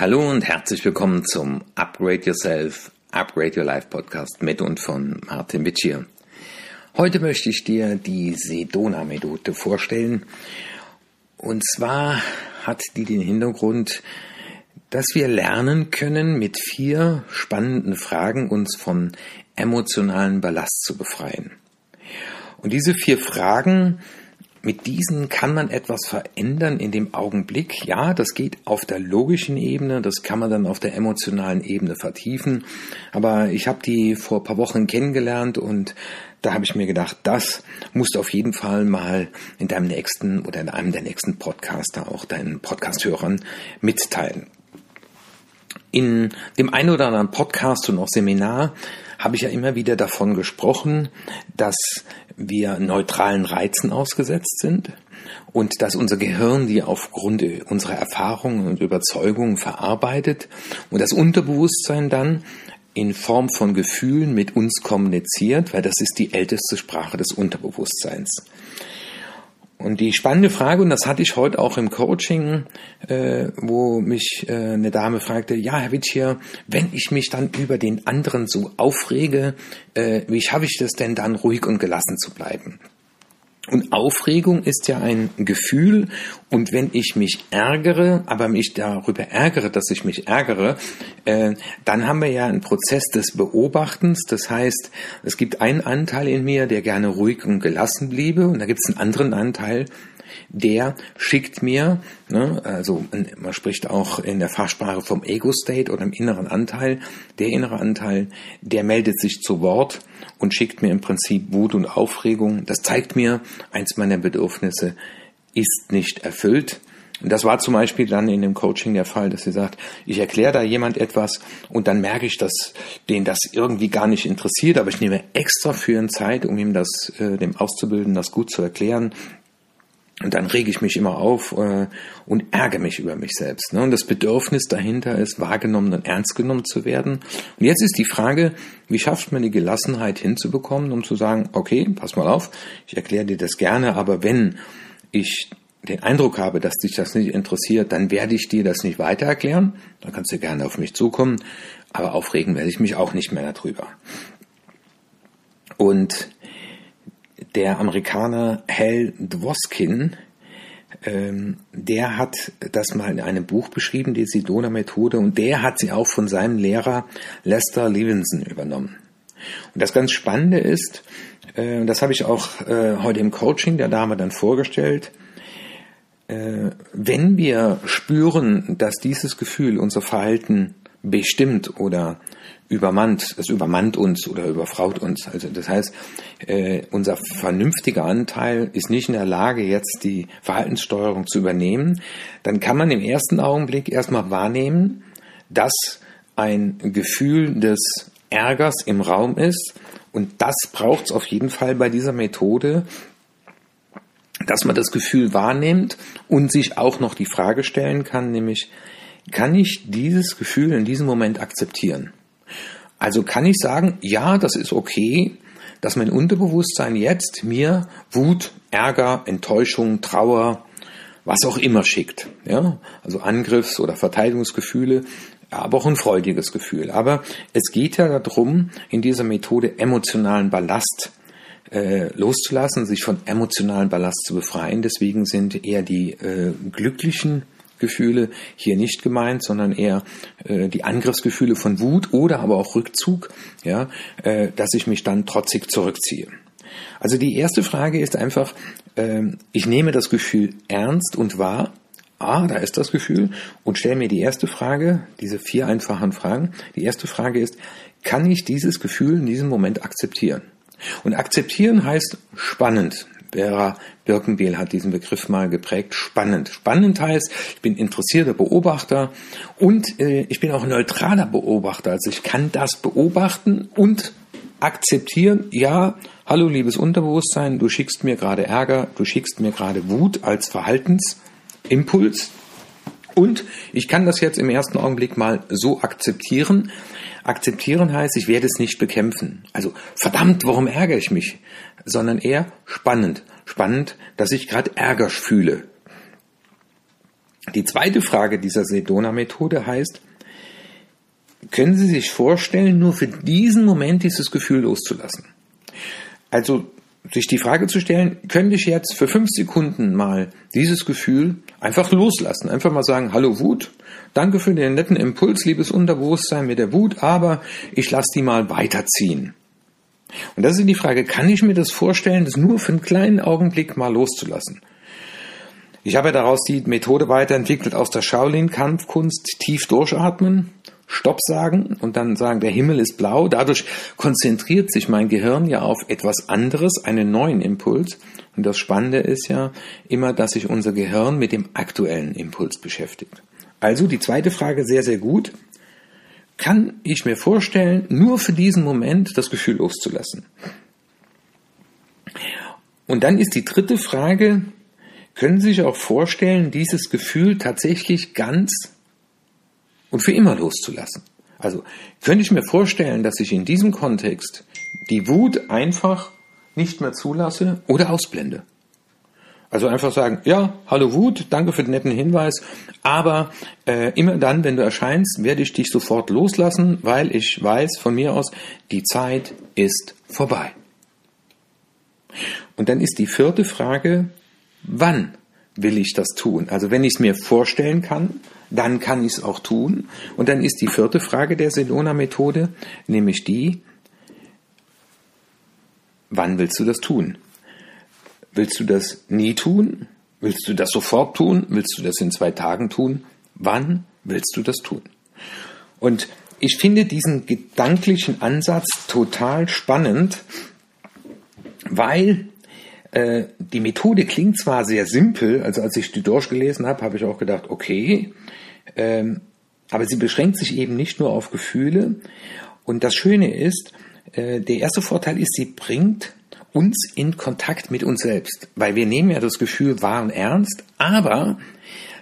Hallo und herzlich willkommen zum Upgrade Yourself, Upgrade Your Life Podcast mit und von Martin Witsch. Heute möchte ich dir die Sedona-Methode vorstellen. Und zwar hat die den Hintergrund, dass wir lernen können, mit vier spannenden Fragen uns von emotionalen Ballast zu befreien. Und diese vier Fragen mit diesen kann man etwas verändern in dem Augenblick. Ja, das geht auf der logischen Ebene, das kann man dann auf der emotionalen Ebene vertiefen. Aber ich habe die vor paar Wochen kennengelernt und da habe ich mir gedacht, das musst du auf jeden Fall mal in deinem nächsten oder in einem der nächsten Podcaster auch deinen Podcasthörern mitteilen. In dem einen oder anderen Podcast und auch Seminar habe ich ja immer wieder davon gesprochen, dass wir neutralen Reizen ausgesetzt sind und dass unser Gehirn die aufgrund unserer Erfahrungen und Überzeugungen verarbeitet und das Unterbewusstsein dann in Form von Gefühlen mit uns kommuniziert, weil das ist die älteste Sprache des Unterbewusstseins. Und die spannende Frage, und das hatte ich heute auch im Coaching, äh, wo mich äh, eine Dame fragte, ja, Herr Witschier, wenn ich mich dann über den anderen so aufrege, äh, wie schaffe ich das denn dann ruhig und gelassen zu bleiben? Und Aufregung ist ja ein Gefühl. Und wenn ich mich ärgere, aber mich darüber ärgere, dass ich mich ärgere, äh, dann haben wir ja einen Prozess des Beobachtens. Das heißt, es gibt einen Anteil in mir, der gerne ruhig und gelassen bliebe. Und da gibt es einen anderen Anteil, der schickt mir, ne, also man spricht auch in der Fachsprache vom Ego-State oder im inneren Anteil, der innere Anteil, der meldet sich zu Wort und schickt mir im Prinzip Wut und Aufregung. Das zeigt mir, eins meiner Bedürfnisse ist nicht erfüllt. Und das war zum Beispiel dann in dem Coaching der Fall, dass sie sagt, ich erkläre da jemand etwas und dann merke ich, dass den das irgendwie gar nicht interessiert, aber ich nehme extra für ihn Zeit, um ihm das, äh, dem Auszubilden, das gut zu erklären. Und dann rege ich mich immer auf äh, und ärgere mich über mich selbst. Ne? Und das Bedürfnis dahinter ist, wahrgenommen und ernst genommen zu werden. Und jetzt ist die Frage, wie schafft man die Gelassenheit hinzubekommen, um zu sagen, okay, pass mal auf, ich erkläre dir das gerne, aber wenn ich den Eindruck habe, dass dich das nicht interessiert, dann werde ich dir das nicht weiter erklären. Dann kannst du gerne auf mich zukommen, aber aufregen werde ich mich auch nicht mehr darüber. Und der Amerikaner Hal Dwoskin, ähm, der hat das mal in einem Buch beschrieben, die Sedona-Methode, und der hat sie auch von seinem Lehrer Lester Levinson übernommen. Und das ganz Spannende ist, äh, das habe ich auch äh, heute im Coaching der Dame dann vorgestellt, äh, wenn wir spüren, dass dieses Gefühl unser Verhalten bestimmt oder übermannt, es übermannt uns oder überfraut uns. Also das heißt, äh, unser vernünftiger Anteil ist nicht in der Lage, jetzt die Verhaltenssteuerung zu übernehmen. Dann kann man im ersten Augenblick erstmal wahrnehmen, dass ein Gefühl des Ärgers im Raum ist. Und das braucht es auf jeden Fall bei dieser Methode, dass man das Gefühl wahrnimmt und sich auch noch die Frage stellen kann, nämlich, kann ich dieses Gefühl in diesem Moment akzeptieren? Also kann ich sagen, ja, das ist okay, dass mein Unterbewusstsein jetzt mir Wut, Ärger, Enttäuschung, Trauer, was auch immer schickt. Ja? Also Angriffs- oder Verteidigungsgefühle, aber auch ein freudiges Gefühl. Aber es geht ja darum, in dieser Methode emotionalen Ballast äh, loszulassen, sich von emotionalen Ballast zu befreien. Deswegen sind eher die äh, glücklichen Gefühle hier nicht gemeint, sondern eher äh, die Angriffsgefühle von Wut oder aber auch Rückzug, ja, äh, dass ich mich dann trotzig zurückziehe. Also die erste Frage ist einfach, äh, ich nehme das Gefühl ernst und wahr. Ah, da ist das Gefühl und stelle mir die erste Frage, diese vier einfachen Fragen. Die erste Frage ist, kann ich dieses Gefühl in diesem Moment akzeptieren? Und akzeptieren heißt spannend. Vera Birkenbiel hat diesen Begriff mal geprägt. Spannend. Spannend heißt, ich bin interessierter Beobachter und äh, ich bin auch neutraler Beobachter. Also ich kann das beobachten und akzeptieren. Ja, hallo liebes Unterbewusstsein, du schickst mir gerade Ärger, du schickst mir gerade Wut als Verhaltensimpuls. Und ich kann das jetzt im ersten Augenblick mal so akzeptieren. Akzeptieren heißt, ich werde es nicht bekämpfen. Also verdammt, warum ärgere ich mich? Sondern eher spannend. Spannend, dass ich gerade Ärger fühle. Die zweite Frage dieser Sedona-Methode heißt, können Sie sich vorstellen, nur für diesen Moment dieses Gefühl loszulassen? Also sich die Frage zu stellen, könnte ich jetzt für fünf Sekunden mal dieses Gefühl einfach loslassen, einfach mal sagen, hallo Wut, danke für den netten Impuls, liebes Unterbewusstsein mit der Wut, aber ich lasse die mal weiterziehen. Und das ist die Frage, kann ich mir das vorstellen, das nur für einen kleinen Augenblick mal loszulassen? Ich habe daraus die Methode weiterentwickelt aus der Shaolin-Kampfkunst, tief durchatmen, Stopp sagen und dann sagen, der Himmel ist blau. Dadurch konzentriert sich mein Gehirn ja auf etwas anderes, einen neuen Impuls. Und das Spannende ist ja immer, dass sich unser Gehirn mit dem aktuellen Impuls beschäftigt. Also die zweite Frage sehr, sehr gut. Kann ich mir vorstellen, nur für diesen Moment das Gefühl loszulassen? Und dann ist die dritte Frage, können Sie sich auch vorstellen, dieses Gefühl tatsächlich ganz und für immer loszulassen. Also könnte ich mir vorstellen, dass ich in diesem Kontext die Wut einfach nicht mehr zulasse oder ausblende. Also einfach sagen, ja, hallo Wut, danke für den netten Hinweis, aber äh, immer dann, wenn du erscheinst, werde ich dich sofort loslassen, weil ich weiß von mir aus, die Zeit ist vorbei. Und dann ist die vierte Frage, wann will ich das tun? Also wenn ich es mir vorstellen kann, dann kann ich es auch tun. Und dann ist die vierte Frage der Sedona-Methode, nämlich die, wann willst du das tun? Willst du das nie tun? Willst du das sofort tun? Willst du das in zwei Tagen tun? Wann willst du das tun? Und ich finde diesen gedanklichen Ansatz total spannend, weil äh, die Methode klingt zwar sehr simpel, also als ich die durchgelesen habe, habe ich auch gedacht, okay, ähm, aber sie beschränkt sich eben nicht nur auf Gefühle. Und das Schöne ist, äh, der erste Vorteil ist, sie bringt uns in Kontakt mit uns selbst, weil wir nehmen ja das Gefühl wahr und ernst, aber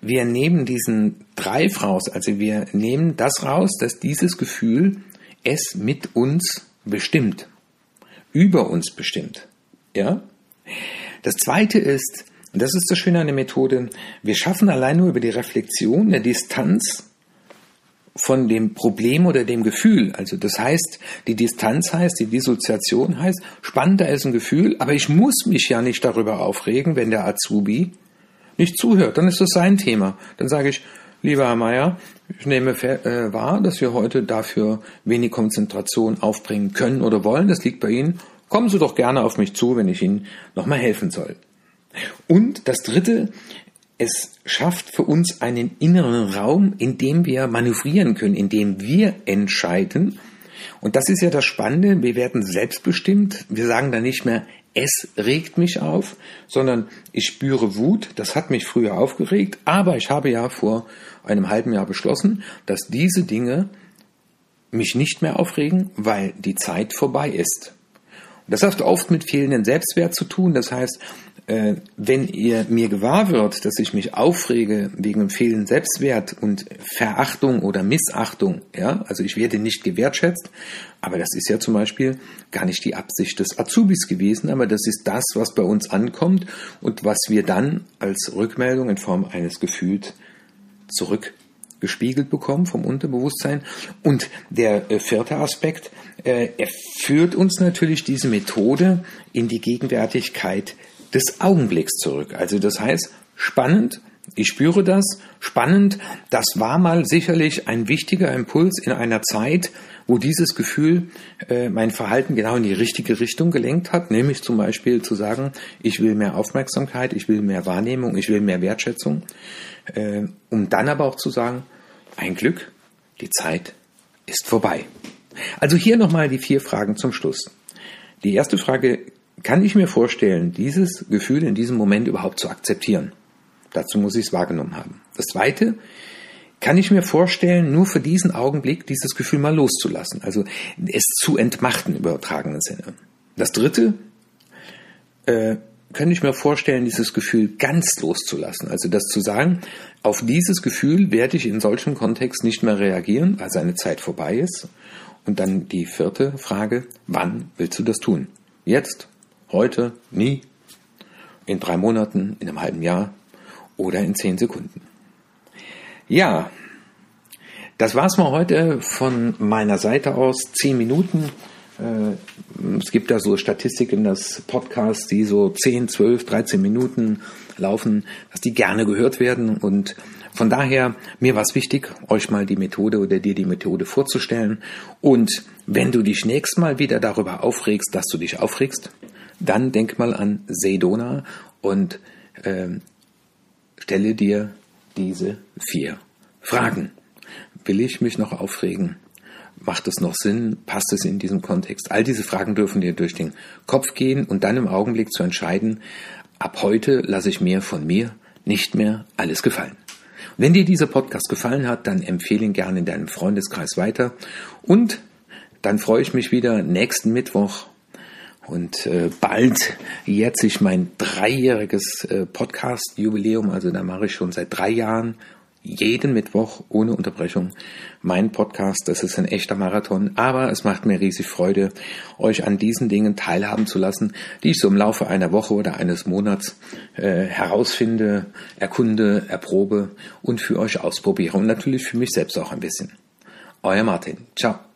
wir nehmen diesen Dreif raus, also wir nehmen das raus, dass dieses Gefühl es mit uns bestimmt, über uns bestimmt. Ja? Das zweite ist, und das ist das Schöne an der Methode, wir schaffen allein nur über die Reflexion der Distanz von dem Problem oder dem Gefühl. Also das heißt, die Distanz heißt, die Dissoziation heißt, spannender ist ein Gefühl, aber ich muss mich ja nicht darüber aufregen, wenn der Azubi nicht zuhört. Dann ist das sein Thema. Dann sage ich, lieber Herr Meier, ich nehme äh, wahr, dass wir heute dafür wenig Konzentration aufbringen können oder wollen. Das liegt bei Ihnen. Kommen Sie doch gerne auf mich zu, wenn ich Ihnen nochmal helfen soll. Und das Dritte, es schafft für uns einen inneren Raum, in dem wir manövrieren können, in dem wir entscheiden. Und das ist ja das Spannende, wir werden selbstbestimmt. Wir sagen dann nicht mehr, es regt mich auf, sondern ich spüre Wut, das hat mich früher aufgeregt, aber ich habe ja vor einem halben Jahr beschlossen, dass diese Dinge mich nicht mehr aufregen, weil die Zeit vorbei ist. Das hat oft mit fehlendem Selbstwert zu tun. Das heißt, äh, wenn ihr mir gewahr wird, dass ich mich aufrege wegen fehlendem Selbstwert und Verachtung oder Missachtung, ja, also ich werde nicht gewertschätzt, aber das ist ja zum Beispiel gar nicht die Absicht des Azubis gewesen, aber das ist das, was bei uns ankommt und was wir dann als Rückmeldung in Form eines Gefühls zurück gespiegelt bekommen vom Unterbewusstsein. Und der äh, vierte Aspekt, äh, er führt uns natürlich diese Methode in die Gegenwärtigkeit des Augenblicks zurück. Also das heißt, spannend, ich spüre das, spannend, das war mal sicherlich ein wichtiger Impuls in einer Zeit, wo dieses Gefühl äh, mein Verhalten genau in die richtige Richtung gelenkt hat, nämlich zum Beispiel zu sagen, ich will mehr Aufmerksamkeit, ich will mehr Wahrnehmung, ich will mehr Wertschätzung äh, um dann aber auch zu sagen, ein Glück, die Zeit ist vorbei. Also hier nochmal die vier Fragen zum Schluss. Die erste Frage, kann ich mir vorstellen, dieses Gefühl in diesem Moment überhaupt zu akzeptieren? Dazu muss ich es wahrgenommen haben. Das zweite, kann ich mir vorstellen, nur für diesen Augenblick dieses Gefühl mal loszulassen, also es zu entmachten übertragenen Sinne. Das dritte, äh, könnte ich mir vorstellen, dieses Gefühl ganz loszulassen. Also das zu sagen, auf dieses Gefühl werde ich in solchem Kontext nicht mehr reagieren, weil seine Zeit vorbei ist. Und dann die vierte Frage, wann willst du das tun? Jetzt, heute, nie, in drei Monaten, in einem halben Jahr oder in zehn Sekunden. Ja, das war's mal heute von meiner Seite aus. Zehn Minuten. Äh, es gibt da so Statistiken, dass Podcasts, die so 10, 12, 13 Minuten laufen, dass die gerne gehört werden. Und von daher, mir war es wichtig, euch mal die Methode oder dir die Methode vorzustellen. Und wenn du dich nächstes Mal wieder darüber aufregst, dass du dich aufregst, dann denk mal an Sedona und äh, stelle dir diese vier Fragen. Will ich mich noch aufregen? Macht es noch Sinn? Passt es in diesem Kontext? All diese Fragen dürfen dir durch den Kopf gehen und dann im Augenblick zu entscheiden, ab heute lasse ich mir von mir nicht mehr alles gefallen. Wenn dir dieser Podcast gefallen hat, dann empfehle ihn gerne in deinem Freundeskreis weiter und dann freue ich mich wieder nächsten Mittwoch und äh, bald jährt sich mein dreijähriges äh, Podcast-Jubiläum. Also da mache ich schon seit drei Jahren jeden Mittwoch ohne Unterbrechung mein Podcast. Das ist ein echter Marathon, aber es macht mir riesig Freude, euch an diesen Dingen teilhaben zu lassen, die ich so im Laufe einer Woche oder eines Monats äh, herausfinde, erkunde, erprobe und für euch ausprobiere und natürlich für mich selbst auch ein bisschen. Euer Martin. Ciao.